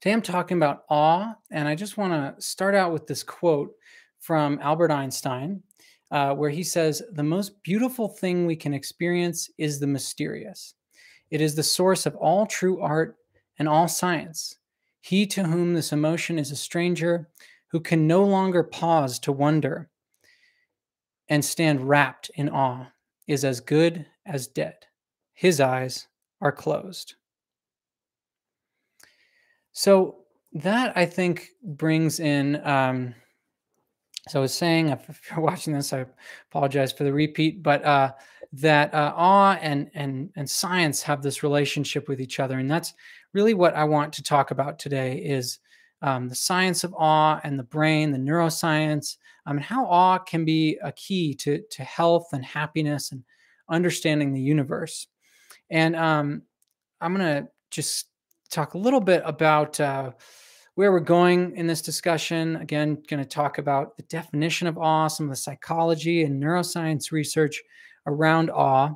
Today I'm talking about awe, and I just want to start out with this quote from Albert Einstein, uh, where he says, The most beautiful thing we can experience is the mysterious. It is the source of all true art and all science. He to whom this emotion is a stranger, who can no longer pause to wonder and stand wrapped in awe, is as good as dead. His eyes are closed. So that I think brings in. Um, so I was saying, if you're watching this, I apologize for the repeat, but uh, that uh, awe and and and science have this relationship with each other, and that's really what I want to talk about today. Is um, the science of awe and the brain, the neuroscience, um, and how awe can be a key to to health and happiness and understanding the universe. And um, I'm gonna just talk a little bit about uh, where we're going in this discussion. Again, going to talk about the definition of awe, some of the psychology and neuroscience research around awe,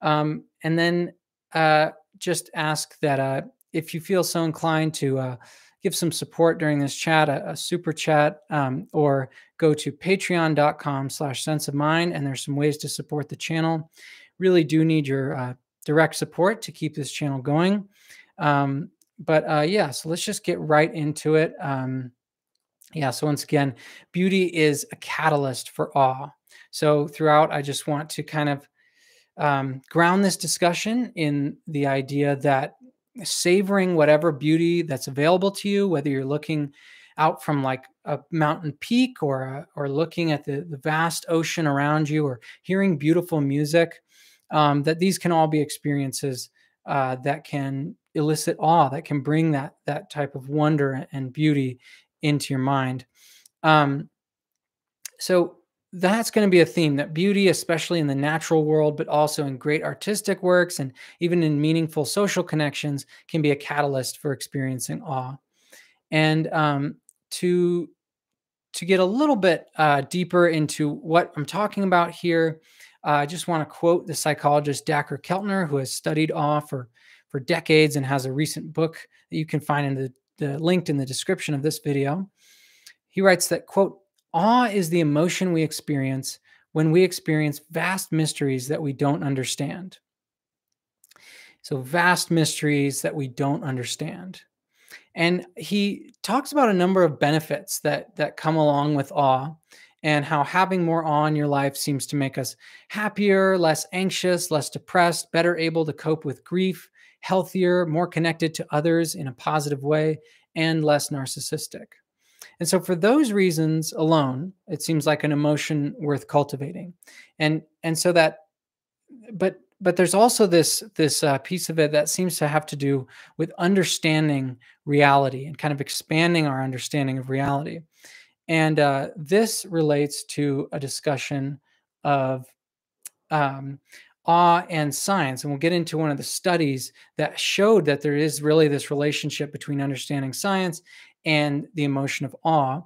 um, and then uh, just ask that uh, if you feel so inclined to uh, give some support during this chat, a, a super chat, um, or go to patreon.com slash sense of mind. And there's some ways to support the channel. Really do need your uh, direct support to keep this channel going. Um, but uh, yeah, so let's just get right into it. Um, yeah, so once again, beauty is a catalyst for awe. So throughout, I just want to kind of um, ground this discussion in the idea that savoring whatever beauty that's available to you, whether you're looking out from like a mountain peak or uh, or looking at the, the vast ocean around you or hearing beautiful music, um, that these can all be experiences uh, that can elicit awe, that can bring that that type of wonder and beauty into your mind. Um, so that's going to be a theme that beauty, especially in the natural world, but also in great artistic works and even in meaningful social connections, can be a catalyst for experiencing awe. And um, to to get a little bit uh, deeper into what I'm talking about here, uh, I just want to quote the psychologist Dacher Keltner, who has studied awe for for decades and has a recent book that you can find in the, the linked in the description of this video. He writes that quote Awe is the emotion we experience when we experience vast mysteries that we don't understand. So, vast mysteries that we don't understand. And he talks about a number of benefits that, that come along with awe and how having more awe in your life seems to make us happier, less anxious, less depressed, better able to cope with grief, healthier, more connected to others in a positive way, and less narcissistic. And so for those reasons alone, it seems like an emotion worth cultivating. And and so that but but there's also this this uh, piece of it that seems to have to do with understanding reality and kind of expanding our understanding of reality. And uh, this relates to a discussion of um, awe and science. And we'll get into one of the studies that showed that there is really this relationship between understanding science and the emotion of awe.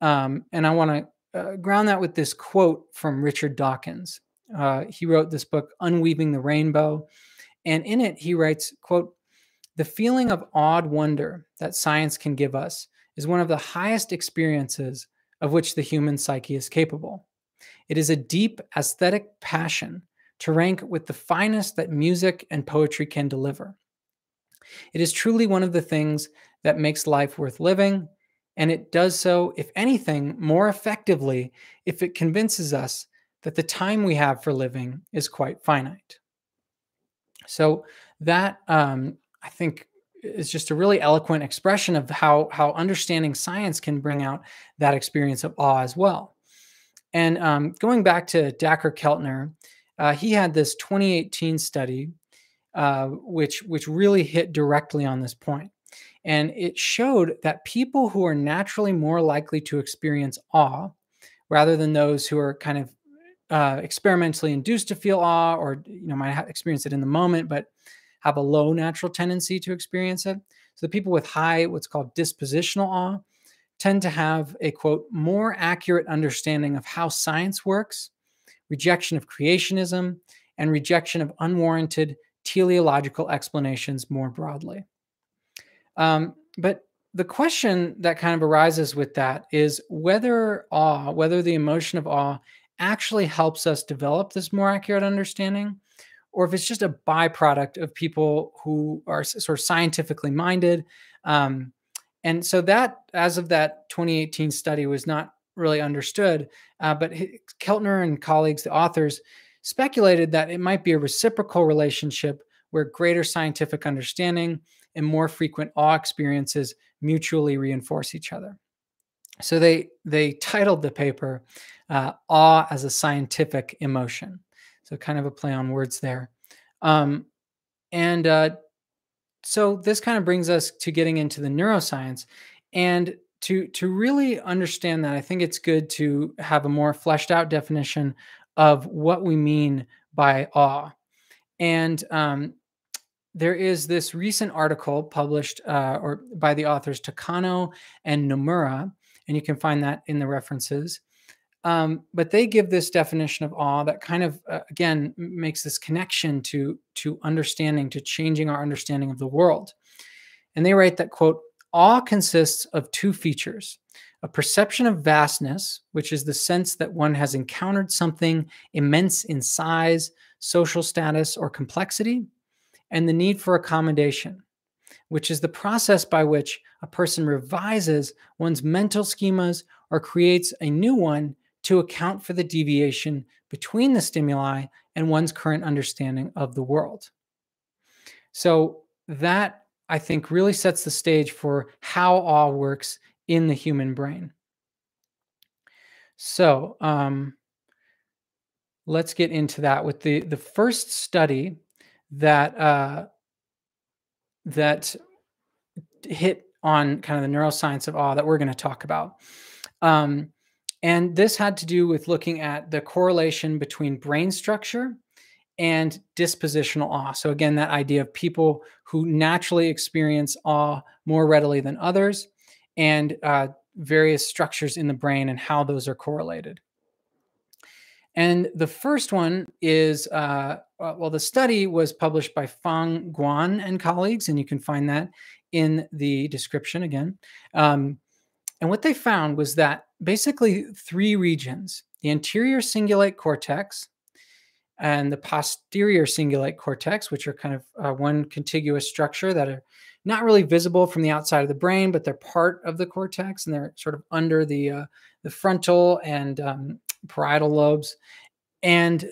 Um, and I want to uh, ground that with this quote from Richard Dawkins. Uh, he wrote this book, Unweaving the Rainbow. And in it, he writes, quote, the feeling of awed wonder that science can give us is one of the highest experiences of which the human psyche is capable. It is a deep aesthetic passion to rank with the finest that music and poetry can deliver. It is truly one of the things that makes life worth living. And it does so, if anything, more effectively if it convinces us that the time we have for living is quite finite. So, that um, I think is just a really eloquent expression of how, how understanding science can bring out that experience of awe as well. And um, going back to Dacher Keltner, uh, he had this 2018 study uh, which which really hit directly on this point. And it showed that people who are naturally more likely to experience awe, rather than those who are kind of uh, experimentally induced to feel awe, or you know might experience it in the moment, but have a low natural tendency to experience it. So the people with high, what's called dispositional awe, tend to have a quote more accurate understanding of how science works, rejection of creationism, and rejection of unwarranted teleological explanations more broadly. Um, but the question that kind of arises with that is whether awe, whether the emotion of awe actually helps us develop this more accurate understanding, or if it's just a byproduct of people who are sort of scientifically minded. Um, and so that, as of that 2018 study, was not really understood. Uh, but Keltner and colleagues, the authors, speculated that it might be a reciprocal relationship where greater scientific understanding and more frequent awe experiences mutually reinforce each other. So they they titled the paper uh, "Awe as a Scientific Emotion." So kind of a play on words there, um, and uh, so this kind of brings us to getting into the neuroscience, and to to really understand that, I think it's good to have a more fleshed out definition of what we mean by awe. And um, there is this recent article published uh, or by the authors Takano and Nomura, and you can find that in the references. Um, but they give this definition of awe that kind of uh, again makes this connection to to understanding, to changing our understanding of the world. And they write that quote Awe consists of two features a perception of vastness, which is the sense that one has encountered something immense in size, social status, or complexity, and the need for accommodation, which is the process by which a person revises one's mental schemas or creates a new one to account for the deviation between the stimuli and one's current understanding of the world. So, that I think really sets the stage for how awe works in the human brain. So um, let's get into that with the the first study that uh, that hit on kind of the neuroscience of awe that we're going to talk about. Um, and this had to do with looking at the correlation between brain structure and dispositional awe. So, again, that idea of people who naturally experience awe more readily than others, and uh, various structures in the brain and how those are correlated. And the first one is uh, uh well, the study was published by Fang Guan and colleagues, and you can find that in the description again. Um, and what they found was that basically three regions the anterior cingulate cortex, and the posterior cingulate cortex, which are kind of uh, one contiguous structure that are not really visible from the outside of the brain, but they're part of the cortex and they're sort of under the uh, the frontal and um, parietal lobes, and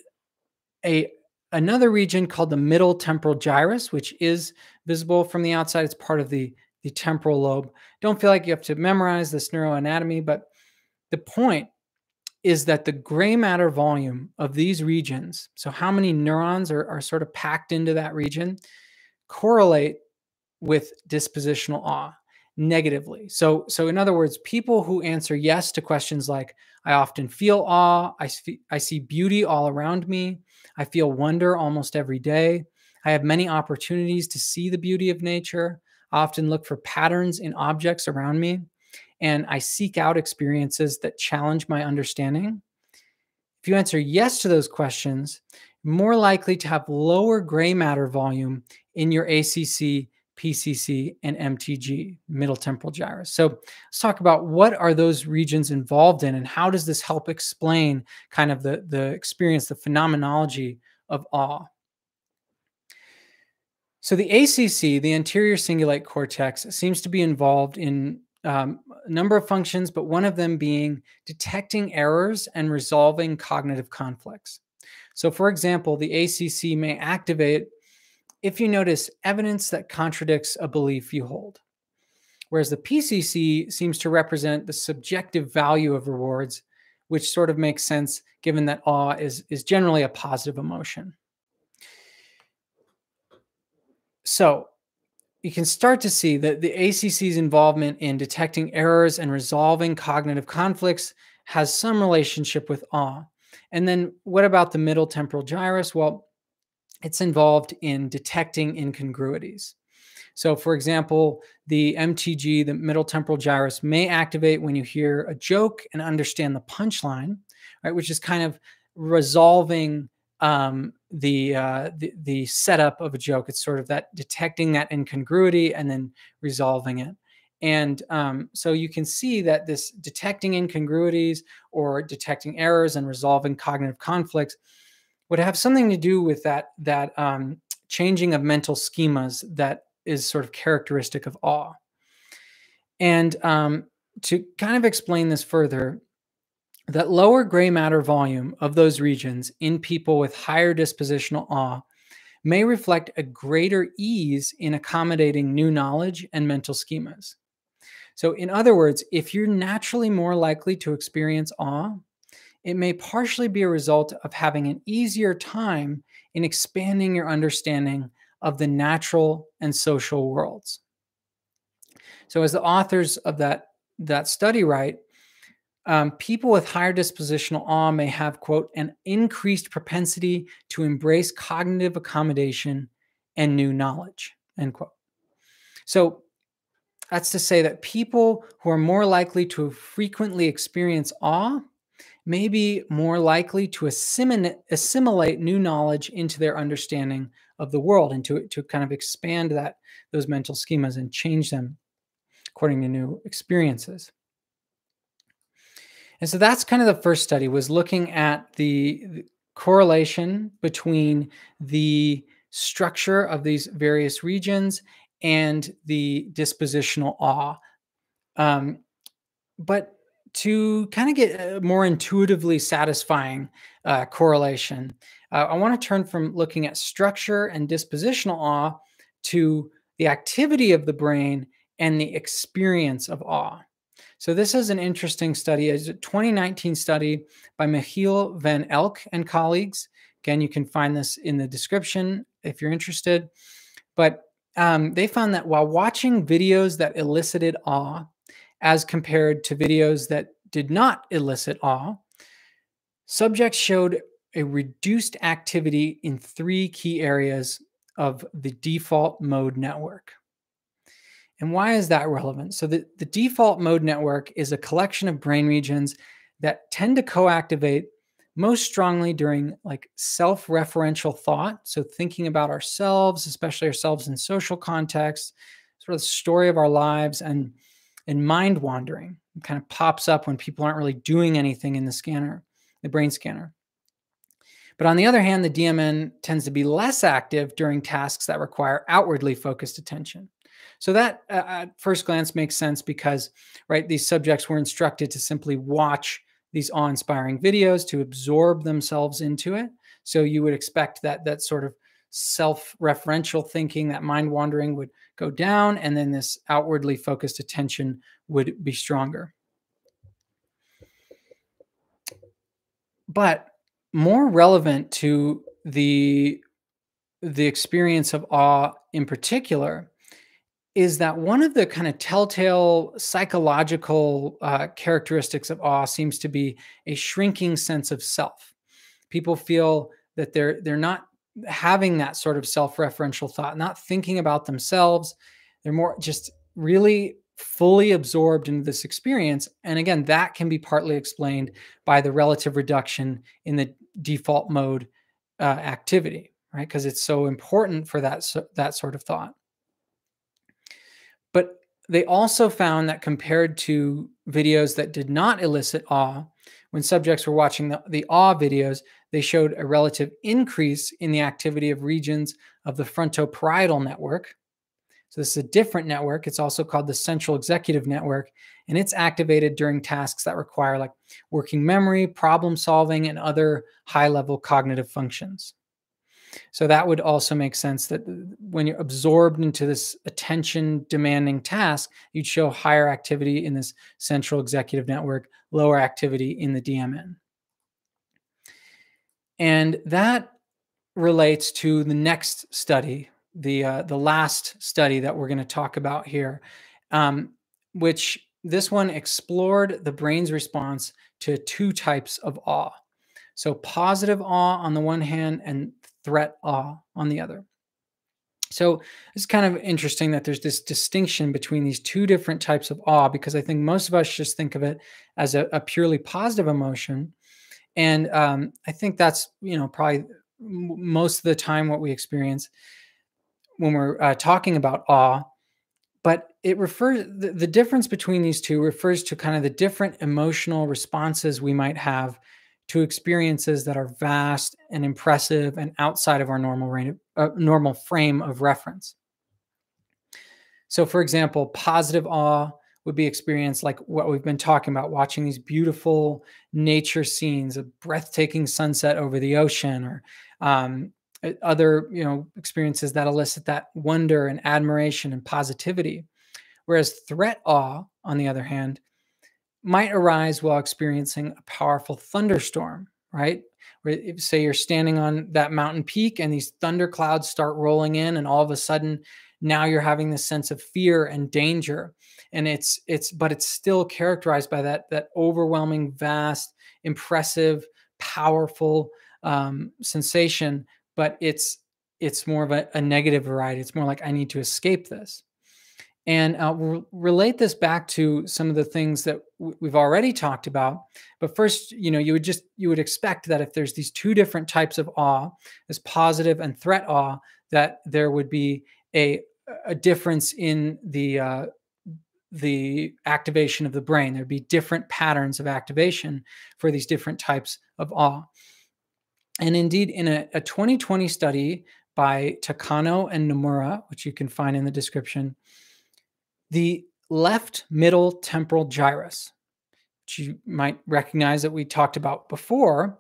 a another region called the middle temporal gyrus, which is visible from the outside. It's part of the the temporal lobe. Don't feel like you have to memorize this neuroanatomy, but the point is that the gray matter volume of these regions, so how many neurons are, are sort of packed into that region, correlate with dispositional awe negatively. So, so in other words, people who answer yes to questions like, I often feel awe, I, I see beauty all around me, I feel wonder almost every day, I have many opportunities to see the beauty of nature, Often look for patterns in objects around me and I seek out experiences that challenge my understanding? If you answer yes to those questions, more likely to have lower gray matter volume in your ACC, PCC, and MTG, middle temporal gyrus. So let's talk about what are those regions involved in and how does this help explain kind of the, the experience, the phenomenology of awe. So the ACC, the anterior cingulate cortex, seems to be involved in um, a number of functions, but one of them being detecting errors and resolving cognitive conflicts. So, for example, the ACC may activate if you notice evidence that contradicts a belief you hold, whereas the PCC seems to represent the subjective value of rewards, which sort of makes sense given that awe is, is generally a positive emotion. So, you can start to see that the ACC's involvement in detecting errors and resolving cognitive conflicts has some relationship with awe. And then what about the middle temporal gyrus? Well, it's involved in detecting incongruities. So, for example, the MTG, the middle temporal gyrus, may activate when you hear a joke and understand the punchline, right? Which is kind of resolving um, the, uh, the the setup of a joke. It's sort of that detecting that incongruity and then resolving it. And um, so you can see that this detecting incongruities or detecting errors and resolving cognitive conflicts would have something to do with that that um, changing of mental schemas that is sort of characteristic of awe. And um, to kind of explain this further, that lower gray matter volume of those regions in people with higher dispositional awe may reflect a greater ease in accommodating new knowledge and mental schemas. So, in other words, if you're naturally more likely to experience awe, it may partially be a result of having an easier time in expanding your understanding of the natural and social worlds. So, as the authors of that, that study write, um, people with higher dispositional awe may have, quote, an increased propensity to embrace cognitive accommodation and new knowledge, end quote. So, that's to say that people who are more likely to frequently experience awe may be more likely to assimilate, assimilate new knowledge into their understanding of the world and to, to kind of expand that those mental schemas and change them according to new experiences. And so that's kind of the first study was looking at the, correlation between the structure of these various regions and the dispositional awe. Um, but to kind of get a more intuitively satisfying uh, correlation, uh, I want to turn from looking at structure and dispositional awe to the activity of the brain and the experience of awe. So this is an interesting study. It's a 2019 study by Michiel van Elk and colleagues. Again, you can find this in the description if you're interested. But um, they found that while watching videos that elicited awe, as compared to videos that did not elicit awe, subjects showed a reduced activity in three key areas of the default mode network. And why is that relevant? So the, the default mode network is a collection of brain regions that tend to co-activate most strongly during like self-referential thought. So thinking about ourselves, especially ourselves in social contexts, sort of the story of our lives and and mind wandering it kind of pops up when people aren't really doing anything in the scanner, the brain scanner. But on the other hand, the DMN tends to be less active during tasks that require outwardly focused attention. So that uh, at first glance makes sense because, right, these subjects were instructed to simply watch these awe-inspiring videos to absorb themselves into it. So you would expect that that sort of self-referential thinking, that mind wandering would go down, and then this outwardly focused attention would be stronger. But more relevant to the the experience of awe in particular is that one of the kind of telltale psychological uh, characteristics of awe seems to be a shrinking sense of self. People feel that they're they're not having that sort of self-referential thought, not thinking about themselves. They're more just really fully absorbed into this experience. And again, that can be partly explained by the relative reduction in the default mode uh, activity, right? Because it's so important for that that sort of thought. They also found that compared to videos that did not elicit awe, when subjects were watching the, the awe videos, they showed a relative increase in the activity of regions of the frontoparietal network. So this is a different network. It's also called the central executive network, and it's activated during tasks that require like working memory, problem solving, and other high level cognitive functions. So that would also make sense that when you're absorbed into this attention demanding task, you'd show higher activity in this central executive network, lower activity in the DMN. And that relates to the next study, the uh, the last study that we're going to talk about here, um, which this one explored the brain's response to two types of awe. So positive awe on the one hand and threat awe on the other. So it's kind of interesting that there's this distinction between these two different types of awe because I think most of us just think of it as a, a purely positive emotion, and um, I think that's you know probably most of the time what we experience when we're uh, talking about awe. But it refers the, the difference between these two refers to kind of the different emotional responses we might have to experiences that are vast and impressive and outside of our normal range, uh, normal frame of reference. So, for example, positive awe would be experienced like what we've been talking about, watching these beautiful nature scenes, a breathtaking sunset over the ocean, or um, other you know experiences that elicit that wonder and admiration and positivity. Whereas threat awe, on the other hand, might arise while experiencing a powerful thunderstorm, right? Where say you're standing on that mountain peak and these thunder clouds start rolling in, and all of a sudden now you're having this sense of fear and danger. And it's it's but it's still characterized by that that overwhelming, vast, impressive, powerful um, sensation, but it's it's more of a, a negative variety. It's more like I need to escape this and uh, we'll relate this back to some of the things that we've already talked about. But first you know you would just you would expect that if there's these two different types of awe as positive and threat awe that there would be a a difference in the uh, the activation of the brain. There'd be different patterns of activation for these different types of awe. And indeed in a, a 2020 study by takano and nomura which you can find in the description the left middle temporal gyrus, which you might recognize that we talked about before,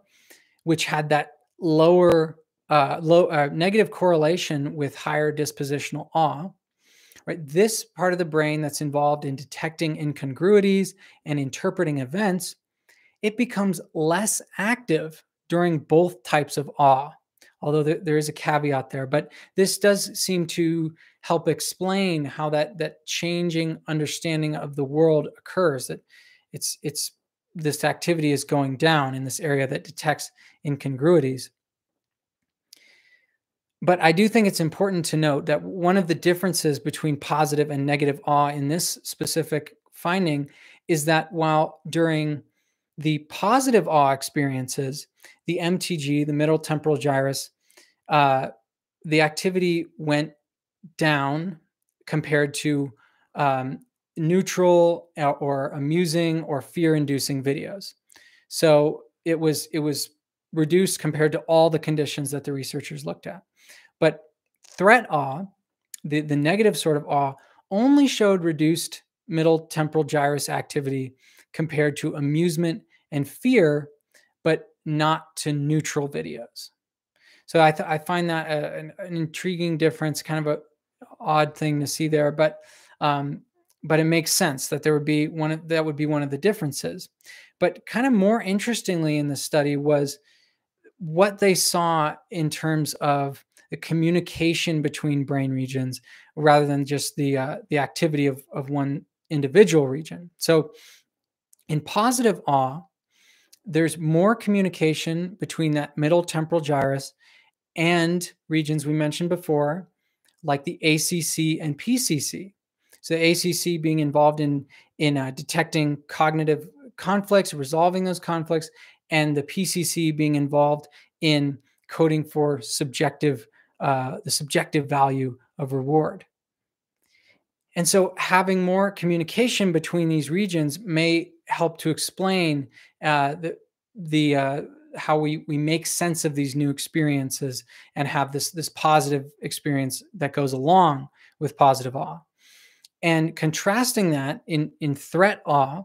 which had that lower, uh, low uh, negative correlation with higher dispositional awe. Right, this part of the brain that's involved in detecting incongruities and interpreting events, it becomes less active during both types of awe although there, there is a caveat there but this does seem to help explain how that that changing understanding of the world occurs that it's it's this activity is going down in this area that detects incongruities. But I do think it's important to note that one of the differences between positive and negative awe in this specific finding is that while during the positive awe experiences, the MTG, the middle temporal gyrus, uh, the activity went down compared to um, neutral uh, or amusing or fear-inducing videos. So it was it was reduced compared to all the conditions that the researchers looked at. But threat awe, the, the negative sort of awe, only showed reduced middle temporal gyrus activity compared to amusement and fear, but not to neutral videos. So I, I find that a, an, an, intriguing difference, kind of a odd thing to see there, but um, but it makes sense that there would be one of, that would be one of the differences. But kind of more interestingly in the study was what they saw in terms of the communication between brain regions rather than just the uh, the activity of, of one individual region. So in positive awe, there's more communication between that middle temporal gyrus and regions we mentioned before, like the ACC and PCC. So the ACC being involved in in uh, detecting cognitive conflicts, resolving those conflicts, and the PCC being involved in coding for subjective uh, the subjective value of reward. And so having more communication between these regions may help to explain uh, the the uh, how we we make sense of these new experiences and have this this positive experience that goes along with positive awe. And contrasting that in in threat awe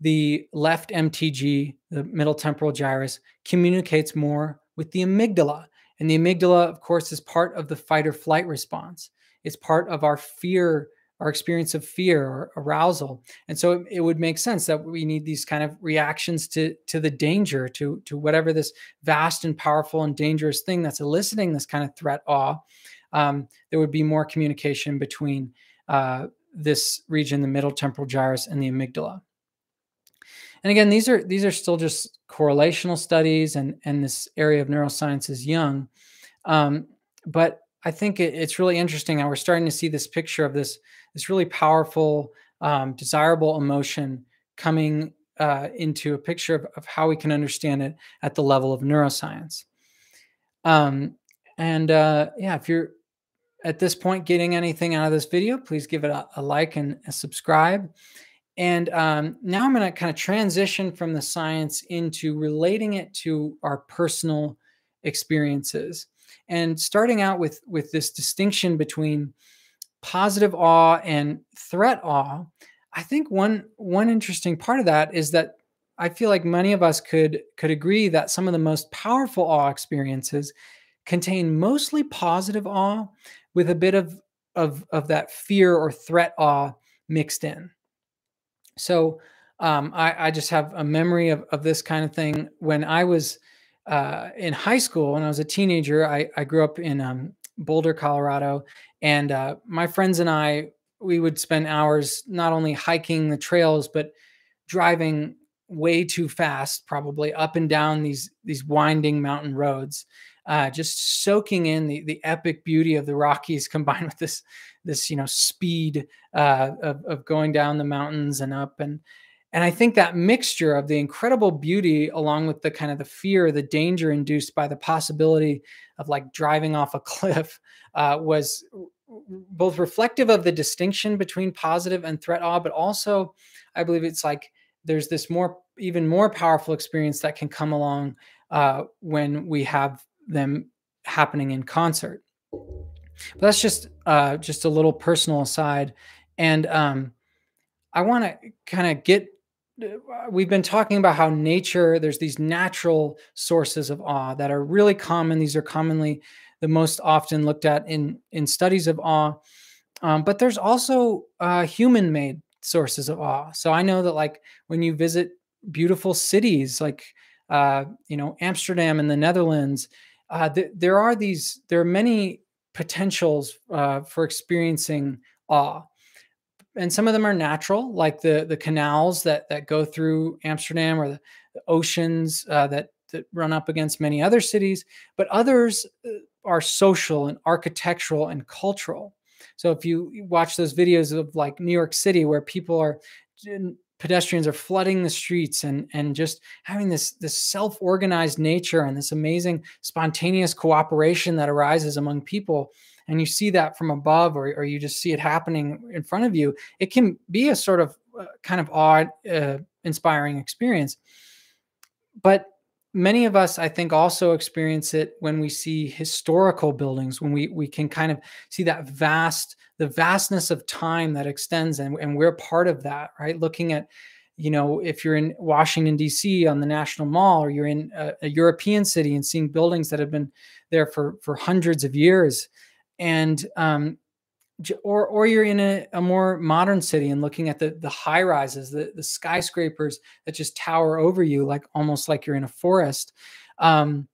the left mtg the middle temporal gyrus communicates more with the amygdala. And the amygdala of course is part of the fight or flight response. It's part of our fear our experience of fear or arousal. And so it, it, would make sense that we need these kind of reactions to to the danger to to whatever this vast and powerful and dangerous thing that's eliciting this kind of threat awe um, there would be more communication between uh, this region the middle temporal gyrus and the amygdala. And again these are these are still just correlational studies and and this area of neuroscience is young um, but I think it, it's really interesting how we're starting to see this picture of this this really powerful, um, desirable emotion coming uh, into a picture of, of, how we can understand it at the level of neuroscience. Um, and uh, yeah, if you're at this point getting anything out of this video, please give it a, a like and a subscribe. And um, now I'm going to kind of transition from the science into relating it to our personal experiences and starting out with with this distinction between positive awe and threat awe i think one one interesting part of that is that i feel like many of us could could agree that some of the most powerful awe experiences contain mostly positive awe with a bit of of of that fear or threat awe mixed in. So um, I, I just have a memory of, of this kind of thing. When i was uh, in high school when I was a teenager, I, I grew up in um, Boulder, Colorado, and uh, my friends and I we would spend hours not only hiking the trails but driving way too fast, probably up and down these these winding mountain roads, uh, just soaking in the the epic beauty of the Rockies combined with this this you know speed uh, of of going down the mountains and up and and I think that mixture of the incredible beauty, along with the kind of the fear, the danger induced by the possibility of like driving off a cliff, uh, was both reflective of the distinction between positive and threat awe, but also I believe it's like there's this more, even more powerful experience that can come along uh, when we have them happening in concert. But that's just uh, just a little personal aside, and um, I want to kind of get we've been talking about how nature there's these natural sources of awe that are really common. These are commonly the most often looked at in in studies of awe. Um, but there's also uh, human made sources of awe. So i know that like when you visit beautiful cities like uh, you know amsterdam in the netherlands uh, th- there are these there are many potentials uh, for experiencing awe and some of them are natural, like the the canals that that go through Amsterdam or the, the oceans uh, that that run up against many other cities. But others uh, are social and architectural and cultural. So if you watch those videos of like New York City, where people are pedestrians are flooding the streets and and just having this this self-organized nature and this amazing spontaneous cooperation that arises among people and you see that from above or, or you just see it happening in front of you, it can be a sort of uh, kind of odd, uh, inspiring experience. But many of us, I think, also experience it when we see historical buildings, when we, we can kind of see that vast, the vastness of time that extends, and, and we're part of that, right? Looking at you know, if you're in Washington, D.C. on the National Mall, or you're in a, a, European city and seeing buildings that have been there for, for hundreds of years, and um, or or you're in a, a, more modern city and looking at the the high rises, the the skyscrapers that just tower over you, like almost like you're in a forest. Um,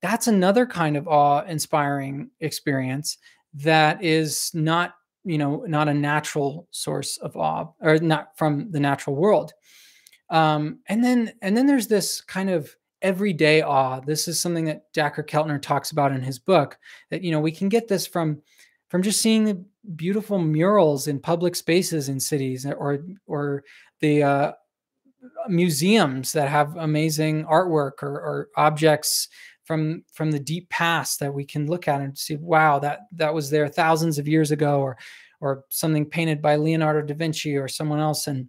that's another kind of awe-inspiring experience that is not you know not a natural source of awe or not from the natural world. Um, and then and then there's this kind of everyday awe. This is something that Dacher Keltner talks about in his book that, you know, we can get this from, from just seeing the beautiful murals in public spaces in cities or, or the, uh, museums that have amazing artwork or, or objects from from the deep past that we can look at and see wow that that was there thousands of years ago or or something painted by Leonardo da Vinci or someone else and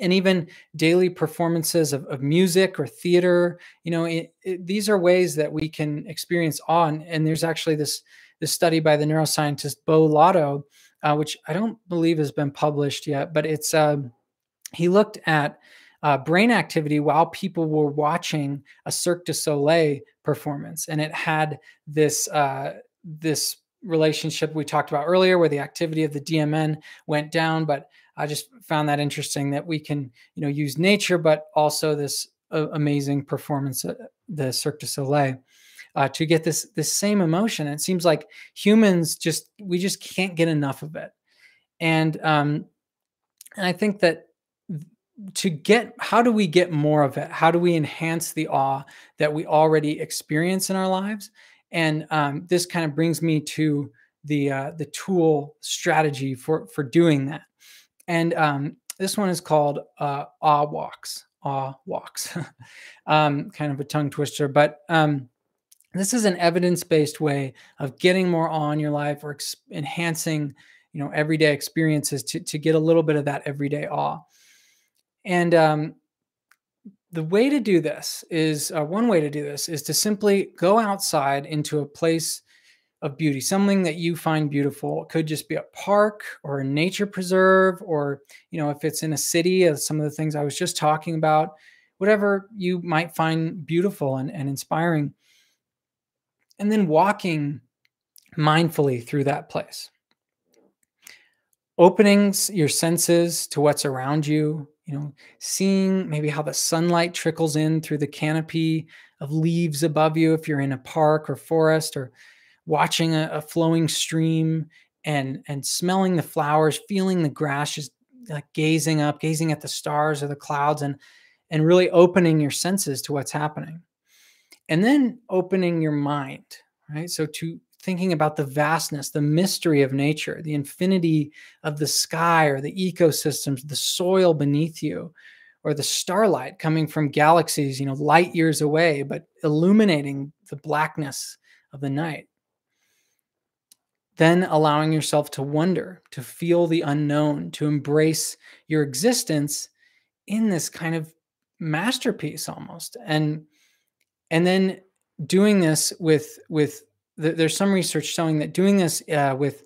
and even daily performances of, of music or theater you know it, it, these are ways that we can experience awe and, and there's actually this this study by the neuroscientist Beau Lotto uh, which i don't believe has been published yet but it's uh, he looked at uh, brain activity while people were watching a cirque du soleil performance and it had this uh, this relationship we talked about earlier where the activity of the dmn went down but I just found that interesting that we can, you know, use nature, but also this uh, amazing performance, uh, the Cirque du Soleil, uh, to get this this same emotion. it seems like humans just we just can't get enough of it, and um, and I think that to get how do we get more of it? How do we enhance the awe that we already experience in our lives? And um, this kind of brings me to the uh, the tool strategy for for doing that. And um, this one is called uh, Awe Walks. Awe Walks. um, kind of a tongue twister, but um, This is an evidence-based way of getting more awe in your life or enhancing, you know, everyday experiences to, to get a little bit of that everyday awe. And um, the way to do this is uh, one way to do this is to simply go outside into a place of beauty, something that you find beautiful. It could just be a park or a nature preserve, or you know, if it's in a city, as some of the things I was just talking about, whatever you might find beautiful and, and inspiring. And then walking mindfully through that place. Opening your senses to what's around you, you know, seeing maybe how the sunlight trickles in through the canopy of leaves above you if you're in a park or forest or watching a, a flowing stream and and smelling the flowers, feeling the grass, just like gazing up, gazing at the stars or the clouds, and and really opening your senses to what's happening. And then opening your mind, right? So to thinking about the vastness, the mystery of nature, the infinity of the sky or the ecosystems, the soil beneath you, or the starlight coming from galaxies, you know, light years away, but illuminating the blackness of the night then allowing yourself to wonder, to feel the unknown, to embrace your existence in this kind of masterpiece almost. And and then doing this with with the, there's some research showing that doing this uh, with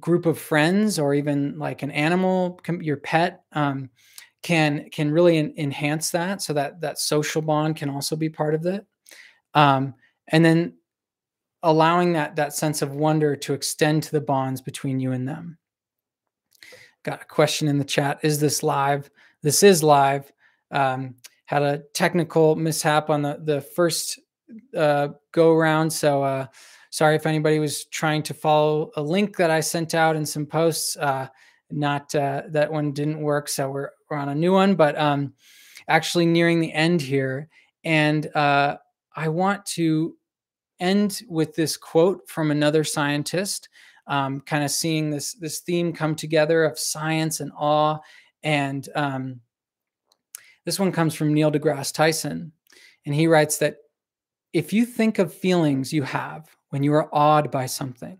group of friends or even like an animal your pet um, can can really en- enhance that so that that social bond can also be part of it um, and then allowing that that sense of wonder to extend to the bonds between you and them. Got a question in the chat. Is this live? This is live. Um, had a technical mishap on the the first uh, go around, so uh, sorry if anybody was trying to follow a link that I sent out in some posts. Uh, not uh, that one didn't work, so we're we're on a new one, but um, actually nearing the end here, and uh, I want to end with this quote from another scientist, um, kind of seeing this this theme come together of science and awe. And um, this one comes from Neil deGrasse Tyson, and he writes that if you think of feelings you have when you are awed by something,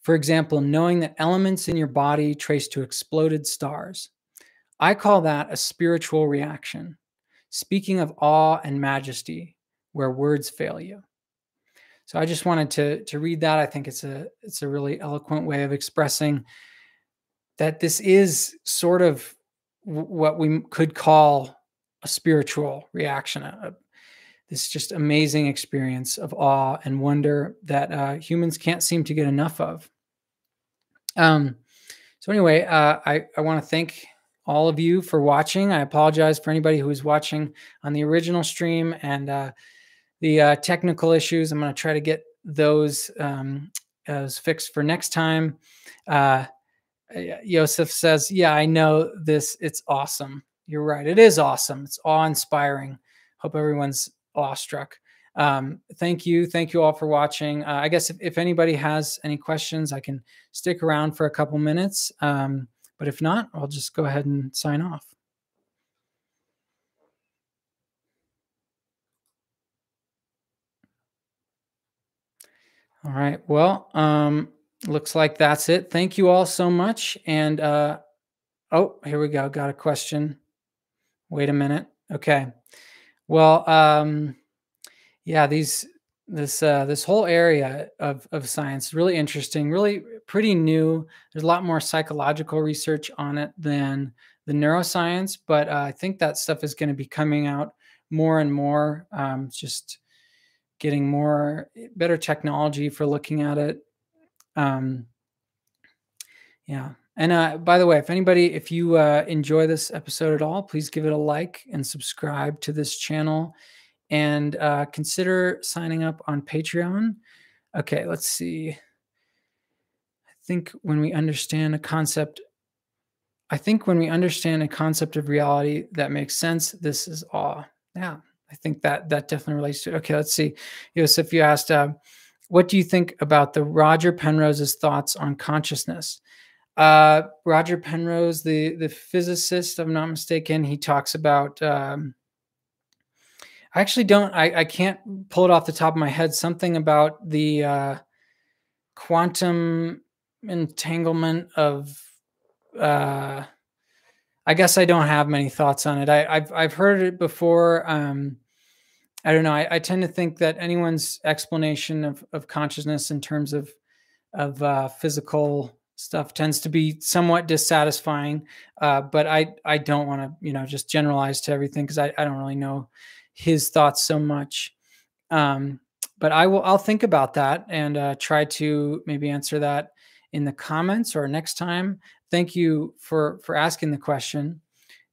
for example, knowing that elements in your body trace to exploded stars, I call that a spiritual reaction. Speaking of awe and majesty, where words fail you. So I just wanted to to read that. I think it's a it's a really eloquent way of expressing that this is sort of what we could call a spiritual reaction, a, this just amazing experience of awe and wonder that uh, humans can't seem to get enough of. Um, so anyway, uh, I I want to thank all of you for watching. I apologize for anybody who is watching on the original stream and. Uh, the uh, technical issues. I'm going to try to get those um, as fixed for next time. Uh, says, "Yeah, I know this. It's awesome. You're right. It is awesome. It's awe-inspiring. Hope everyone's awestruck." Um, thank you, thank you all for watching. Uh, I guess if, if, anybody has any questions, I can stick around for a couple minutes. Um, but if not, I'll just go ahead and sign off. All right. Well, um, looks like that's it. Thank you all so much. And uh, oh, here we go. Got a question. Wait a minute. Okay. Well, um, yeah, these this uh, this whole area of of science really interesting, really pretty new. There's a lot more psychological research on it than the neuroscience, but uh, I think that stuff is going to be coming out more and more. Um, just getting more better technology for looking at it. Um, yeah. And uh, by the way, if anybody, if you uh, enjoy this episode at all, please give it a like and subscribe to this channel and uh, consider signing up on Patreon. Okay, let's see. I think when we understand a concept, I think when we understand a concept of reality that makes sense, this is awe. Yeah, I think that that definitely relates to. It. Okay, let's see. Yosef, you asked, uh, what do you think about the Roger Penrose's thoughts on consciousness? Uh, Roger Penrose, the the physicist, if I'm not mistaken, he talks about um, I actually don't. I, I can't pull it off the top of my head. Something about the uh, quantum entanglement of. Uh, I guess I don't have many thoughts on it. I, have I've heard it before. Um, I don't know. I, I, tend to think that anyone's explanation of, of consciousness in terms of of uh, physical stuff tends to be somewhat dissatisfying. Uh, but I I don't want to you know just generalize to everything because I, I don't really know his thoughts so much. Um, but I will I'll think about that and uh, try to maybe answer that in the comments or next time. Thank you for for asking the question.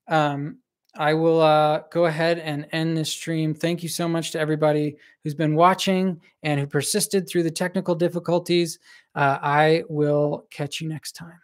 Um, I will uh, go ahead and end this stream. Thank you so much to everybody who's been watching and who persisted through the technical difficulties. Uh, I will catch you next time.